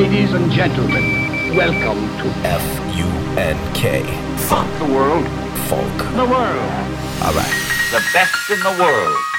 Ladies and gentlemen, welcome to F-U-N-K. Funk the world. Folk. The world. All right. The best in the world.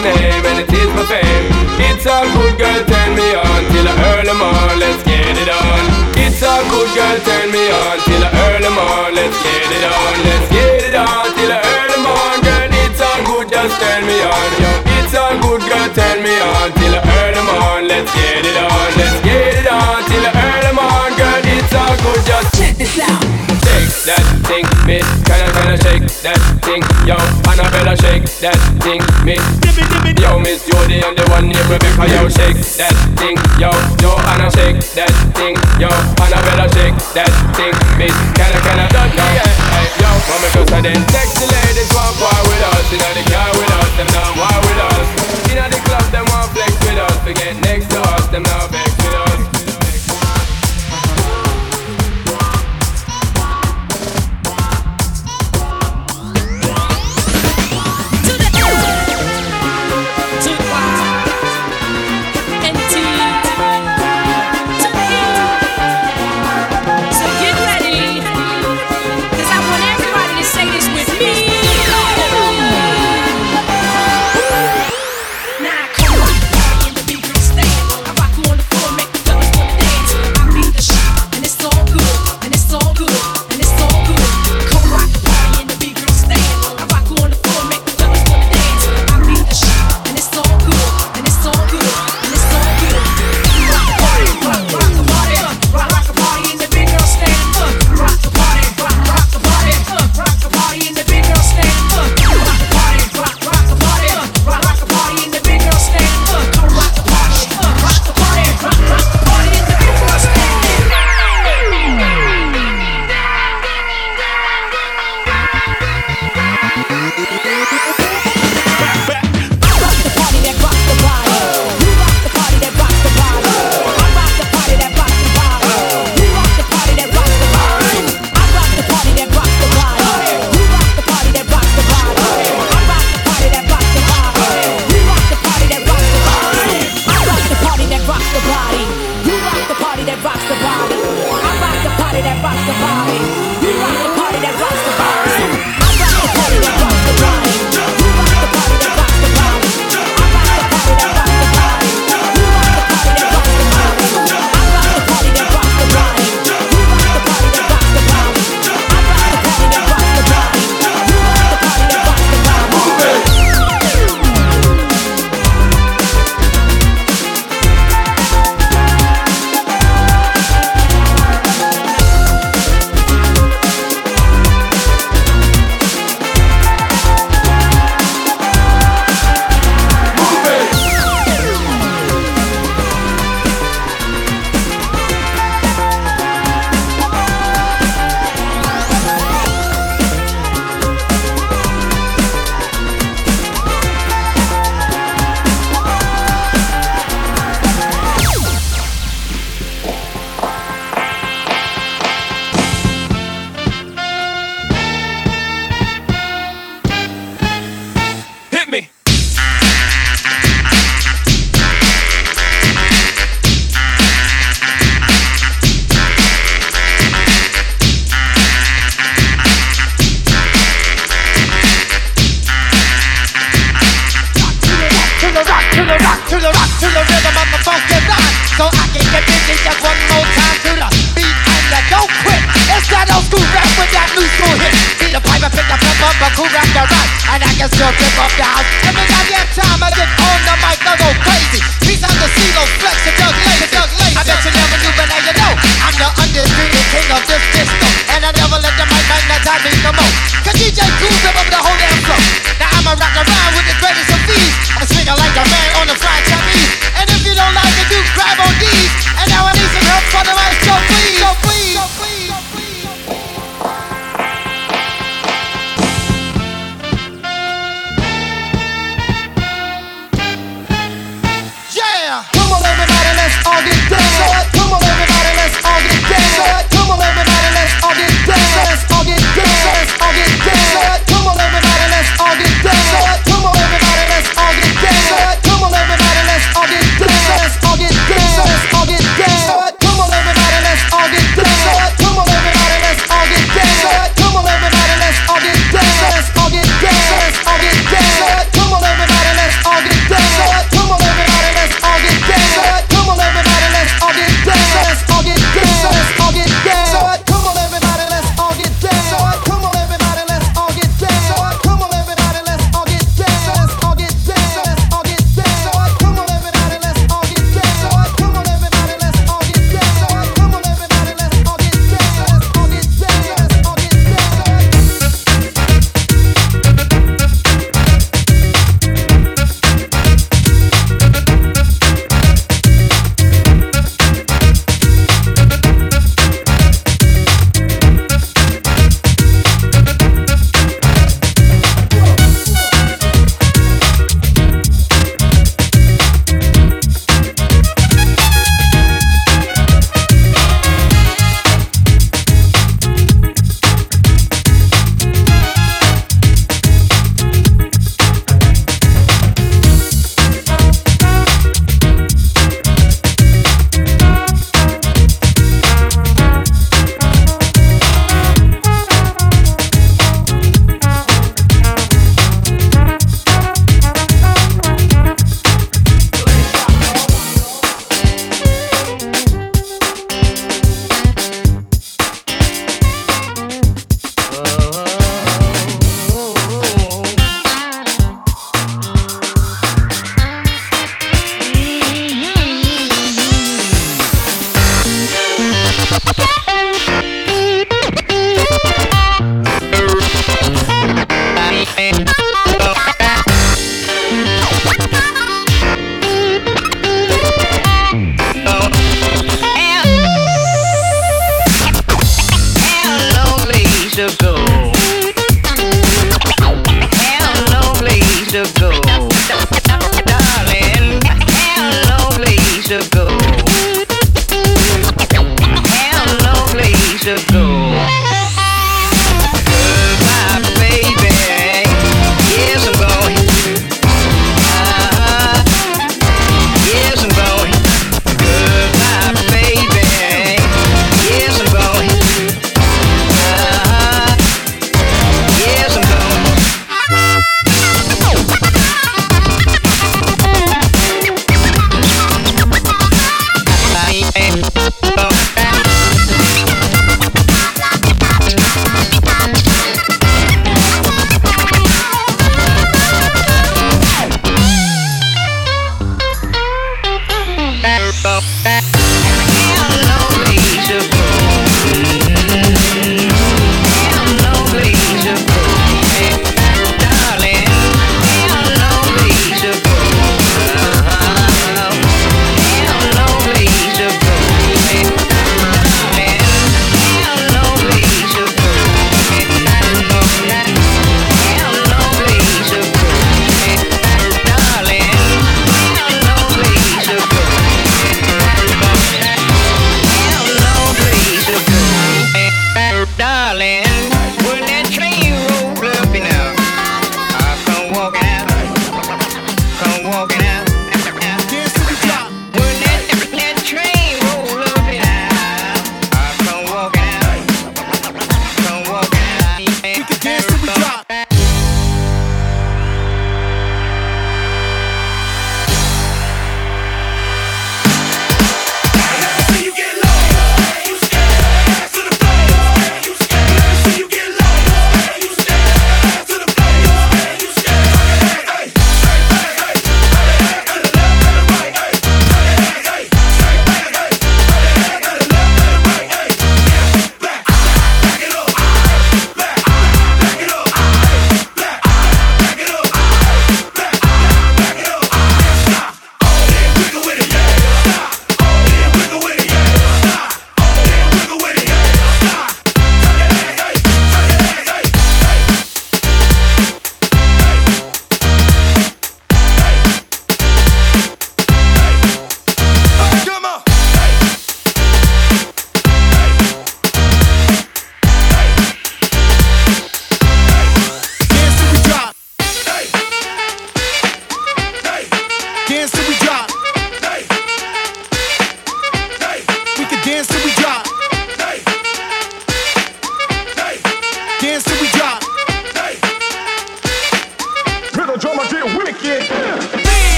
my name and it is my fame. It's all good, girl, turn me on till I early morn. Let's get it on. It's all good, girl, turn me on till I early morn. Let's get it on. Let's get it on till I early morn, girl. It's all good, just turn me on. Yo. It's all good, girl, turn me on till I early morn. Let's get it on. Let's get it on till I early morn, girl. It's all good, just check this out. Take that, think, bitch better shake that thing, yo. And I better shake that thing, me. Yo, miss, you're the only one here with me, yo. Shake that thing, yo. Yo, and I shake that thing, yo. And I better shake that thing, me. Can I, can I, don't know? Yeah, hey, yo, mama, cause I didn't text the ladies, one bar with us. You know, the car with us, them now why with us. You know, the club, them want flex with us. Forget next to us, them now vex with us. just don't give up now. Give me that damn time, I get old.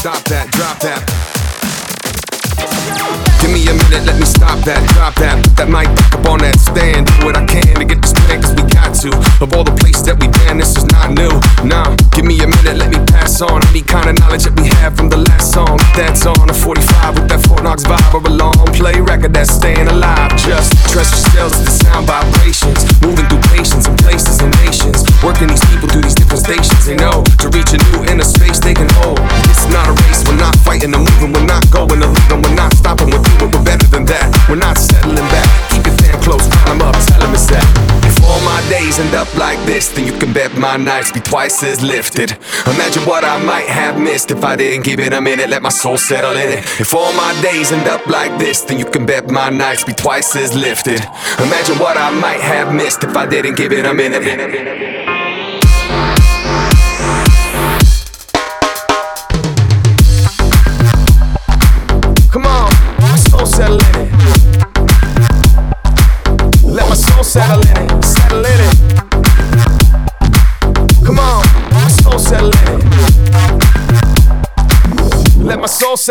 Stop that, drop that. Give me a minute, let me stop that, drop that. Put that mic up on that stand. Do what I can to get this plan, cause we got to. Of all the places that we've been, this is not new. Nah, give me a minute, let me pass on. Any kind of knowledge that we have from the last song. That's on a 45 with that Fort Knox vibe or a long play record that's staying alive. Just trust yourselves to the sound vibrations. Moving through patience and places and nations. Working these people through these different stations. They know to reach a new inner space they can hold. It's not a race, we're not fighting or moving, we're not going to leave them, we're not stopping, we're doing, we're better than that. We're not settling back. Keep your fam close, them up, tell them it's that. Days end up like this, then you can bet my nights be twice as lifted. Imagine what I might have missed if I didn't give it a minute, let my soul settle in it. If all my days end up like this, then you can bet my nights be twice as lifted. Imagine what I might have missed if I didn't give it a minute.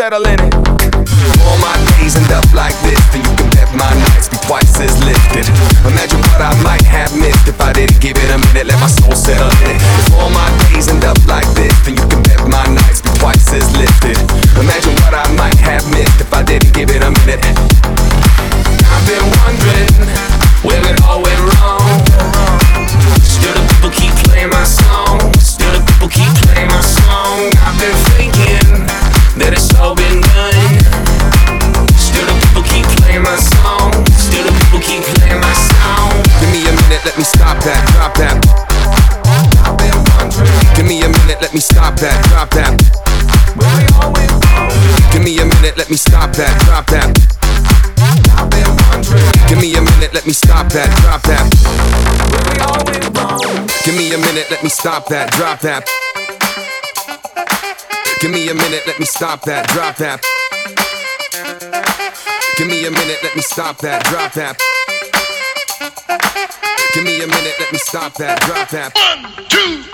Settle in it. All my days end up like this, then you can bet my nights be twice as lifted. Imagine what I might have missed if I didn't give it a minute. Let my soul settle in it. If all my days end up like this, then you can bet my nights be twice as lifted. Imagine what I might have missed if I didn't give it a minute. Let me stop that, drop that. Give me a minute, let me stop that, drop that. Give me a minute, let me stop that, drop that. Give me a minute, let me stop that, drop that. Give me a minute, let me stop that, drop that. Give me a minute, let me stop that, drop that. Give me a minute, let me stop that, drop that. One, two,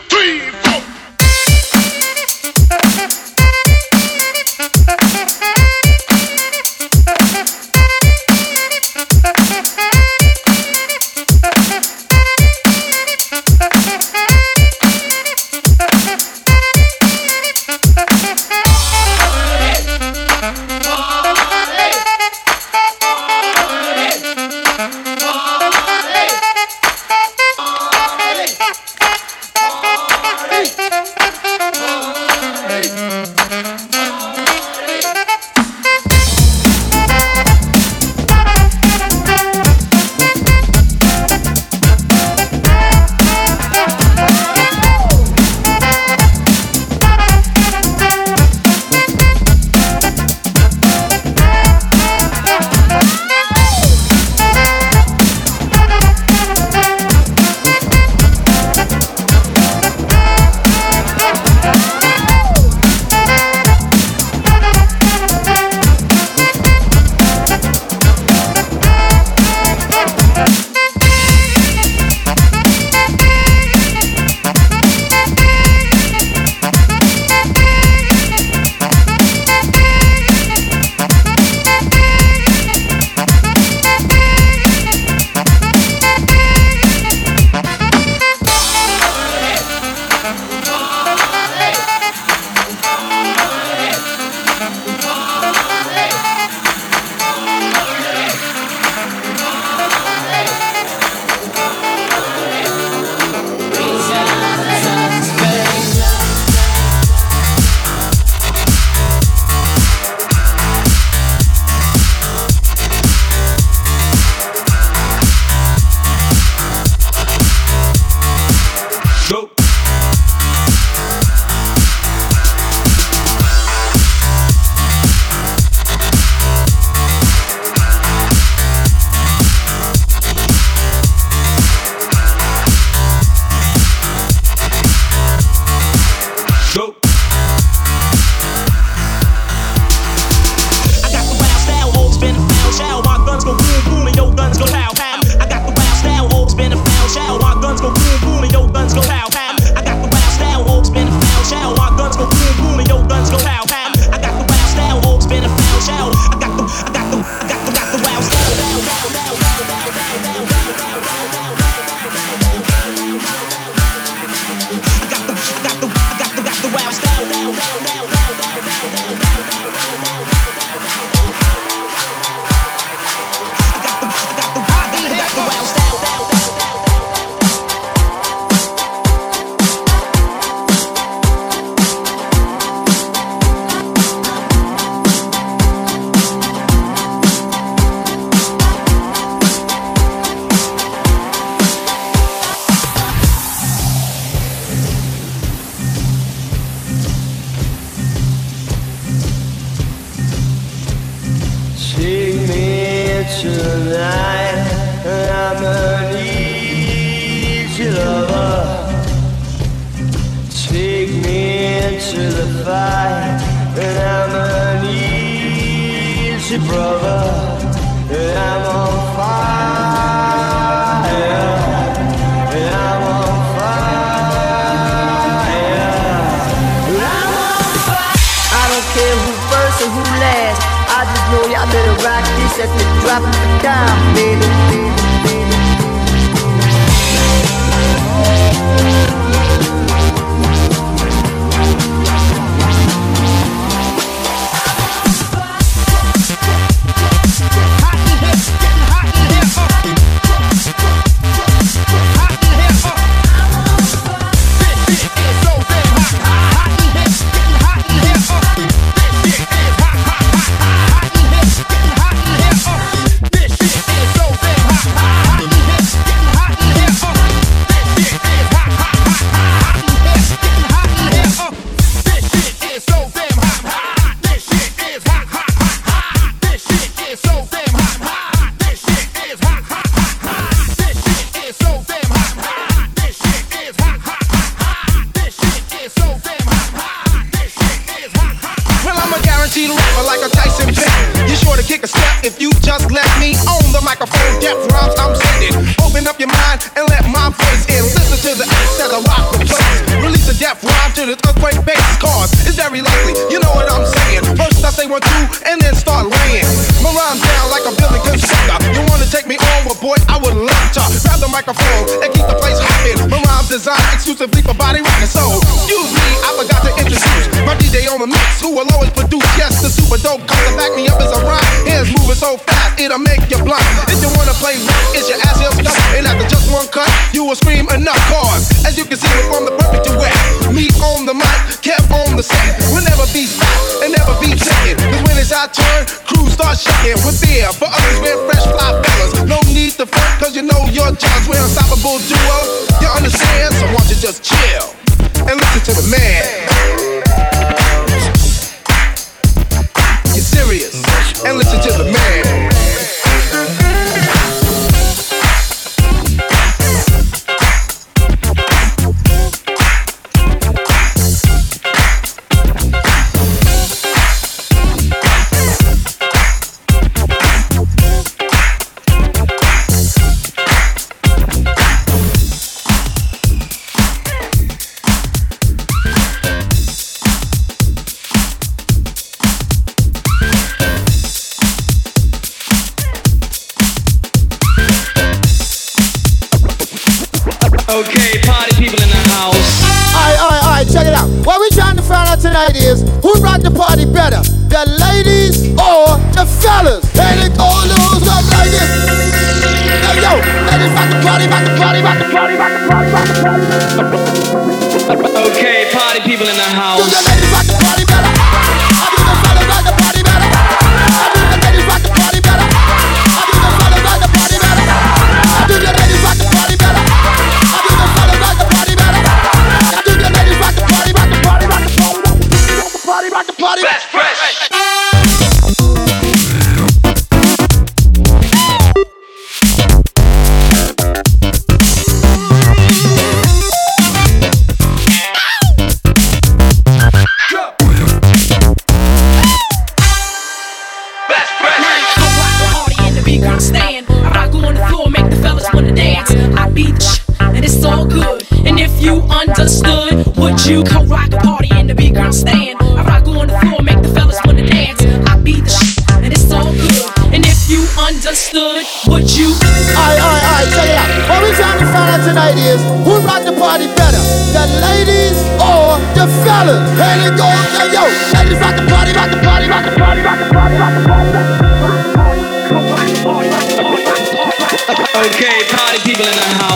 guaranteed rapper like a Tyson Beck. You're sure to kick a step if you just let me on the microphone. Depth rhymes I'm sending. Open up your mind and let my voice in. Listen to the X as I rock the place. Release a depth rhyme to the earthquake bass cause it's very likely. You know what I'm saying? First I say one, two, and then start laying. My rhyme down like a building constructor. You wanna take me on? Well, boy, I would love to. Grab the microphone and keep the place hopping. My rhymes designed exclusively for body rocking. So, excuse me, forgot to introduce my DJ on the mix who will always produce. Yes, the super dope comes to back me up as a rhyme. Hands moving so fast, it'll make you blind. If you wanna play rock, it's your ass here stuck. And after just one cut, you will scream enough cause. As you can see, we're from the perfect duet. Me on the mic, kept on the set. We'll never be stopped and never be taken. Cause when it's our turn, crews start shaking with fear. For others, we're fresh fly fellas. No need to front, cause you know your jobs. We're unstoppable duo. You understand? So why don't you just chill and listen to the man. Serious and listen to the man. Okay, party people in the Do house. the party belly. I do the mother rock the party better. I do the ladies rock the party better? You come rock a party in the big girl stand? I rock on the floor, make the fellas wanna dance. I beat the sh- and it's all good. And if you understood, would you? Alright, alright, alright, check it out. What we trying to find out tonight is who rock the party better, the ladies or the fellas? And it goes, yo, yo, ladies rock the party, rock the party, rock the party, rock the party, rock the party, rock the party. Okay, party people in the house.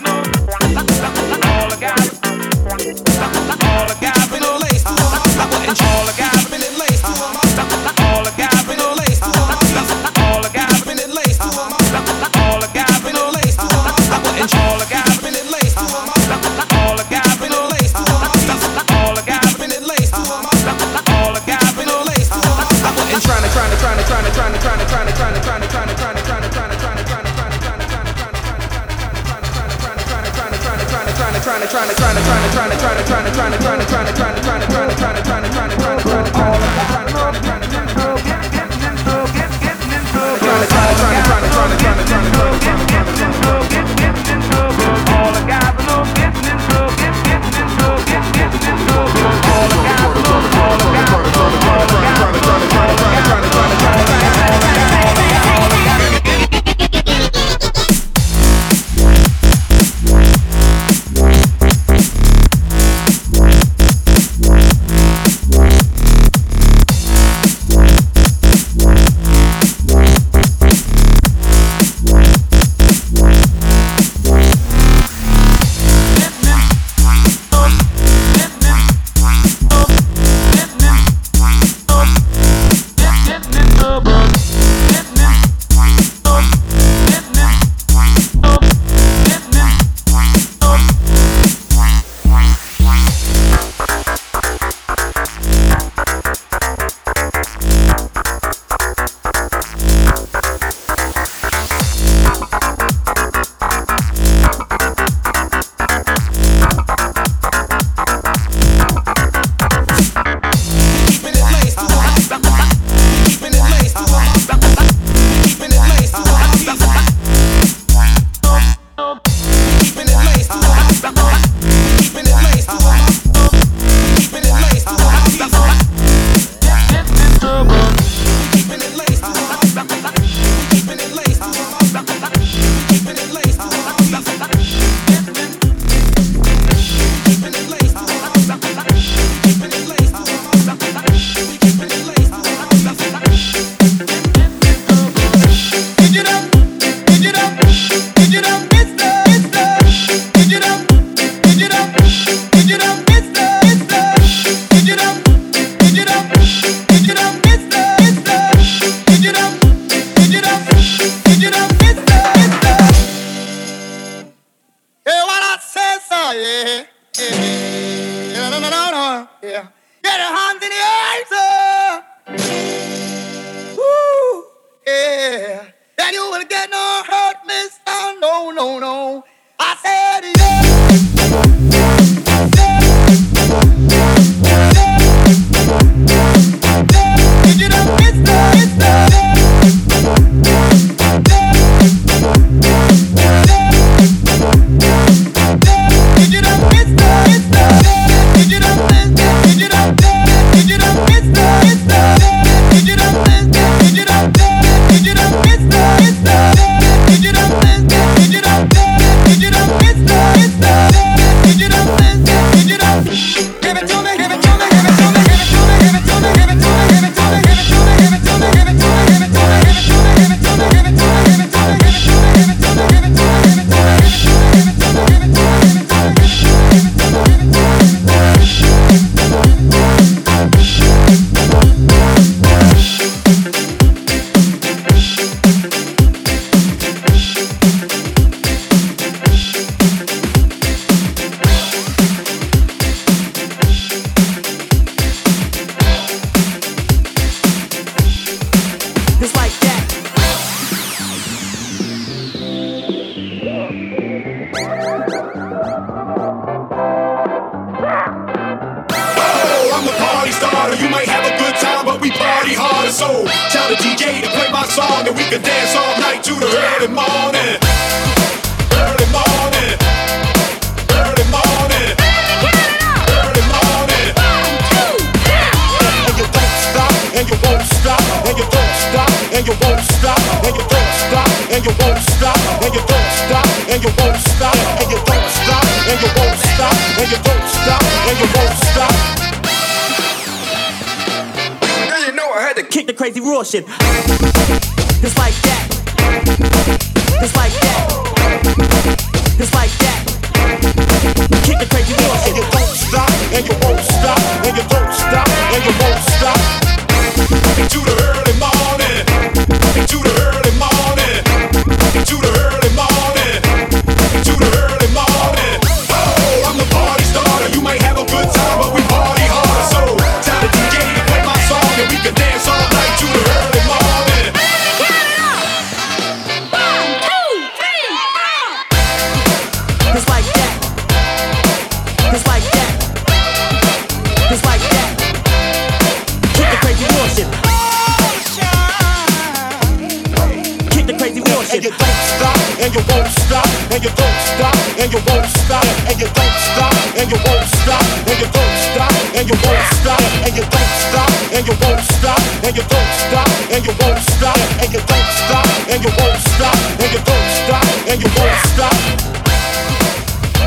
and you won't stop, and you don't stop, and you won't stop, and you don't stop, and you won't stop, and you don't stop, and you won't stop, and you don't stop, and you won't stop.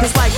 It's like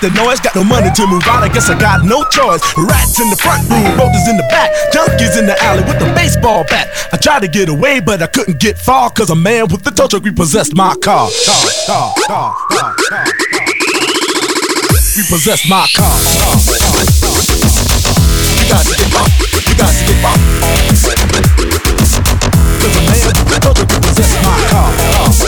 can't the noise. Got no money to move out, I guess I got no choice. Rats in the front room, roaches in the back, junkies in the alley with a baseball bat. I tried to get away, but I couldn't get far, cause a man with the tow truck repossessed my car. Car, car, car, car, car, car. Repossessed my car. car, car, car. You got to get off, you got to get off. Cause a man with the tow truck repossessed my car, car.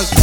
To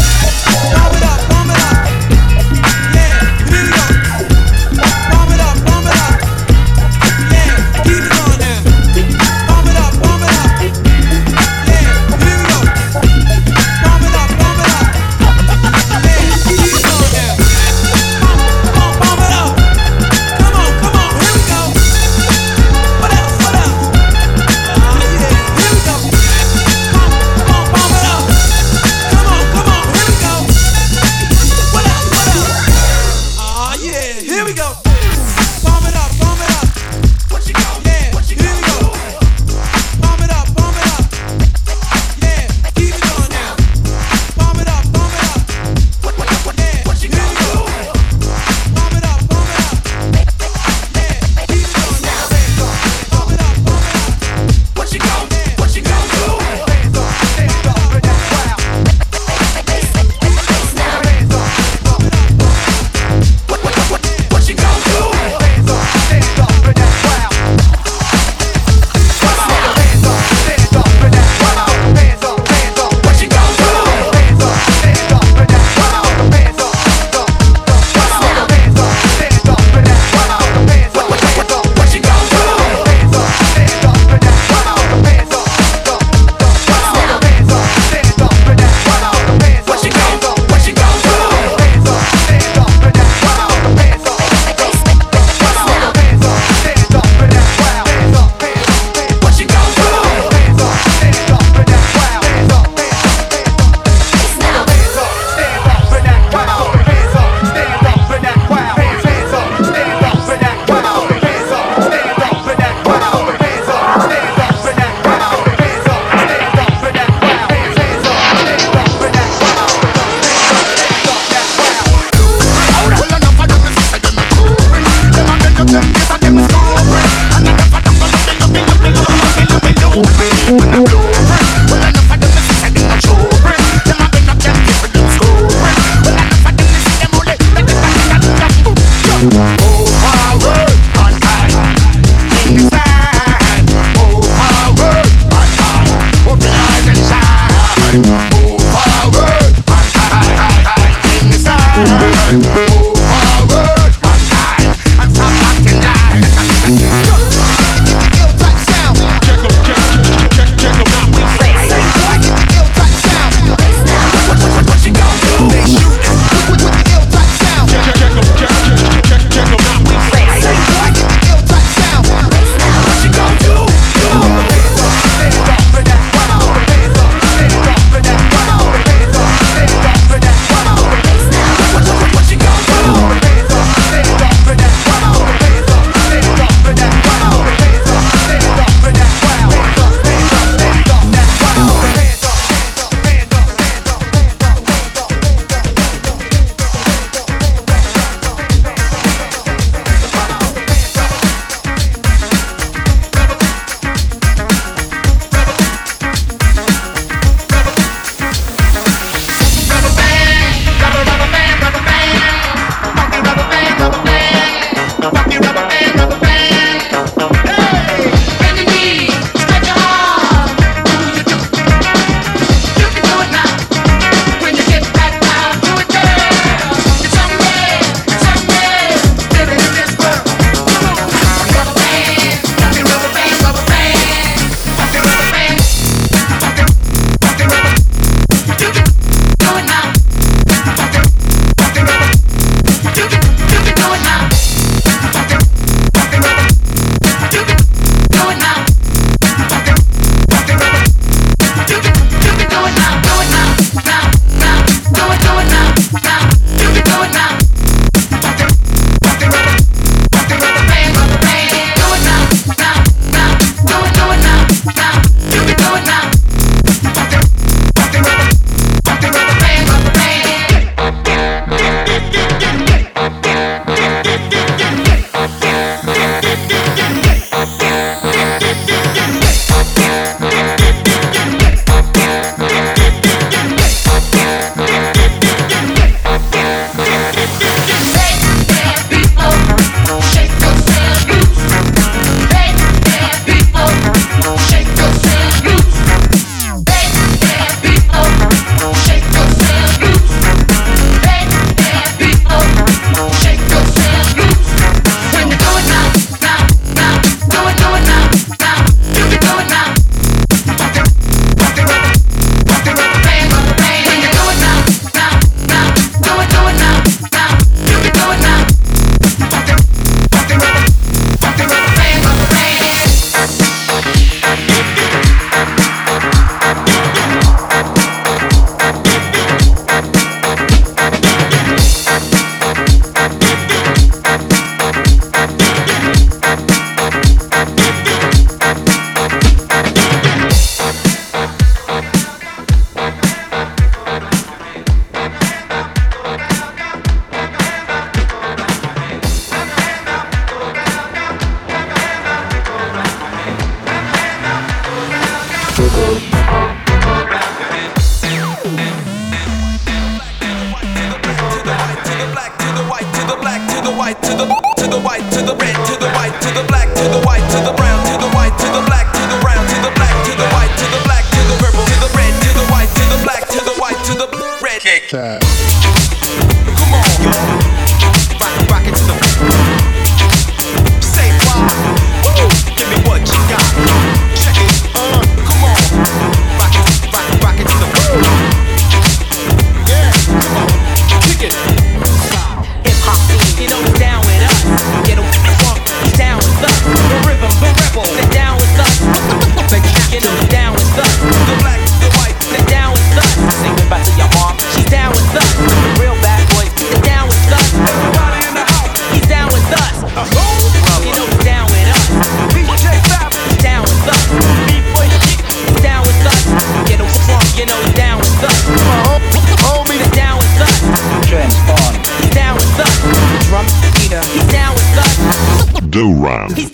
Program.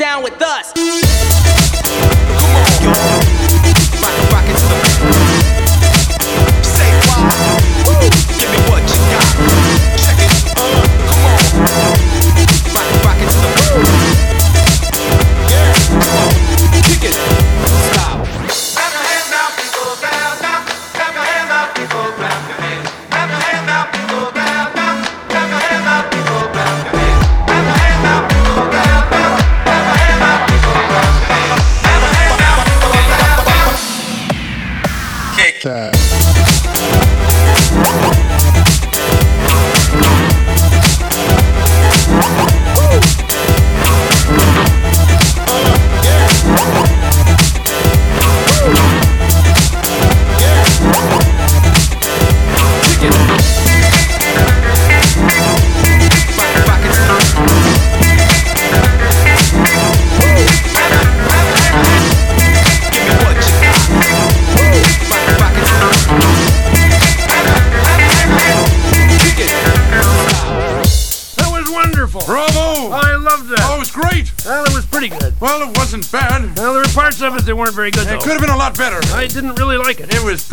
lot better. I didn't really like it. It was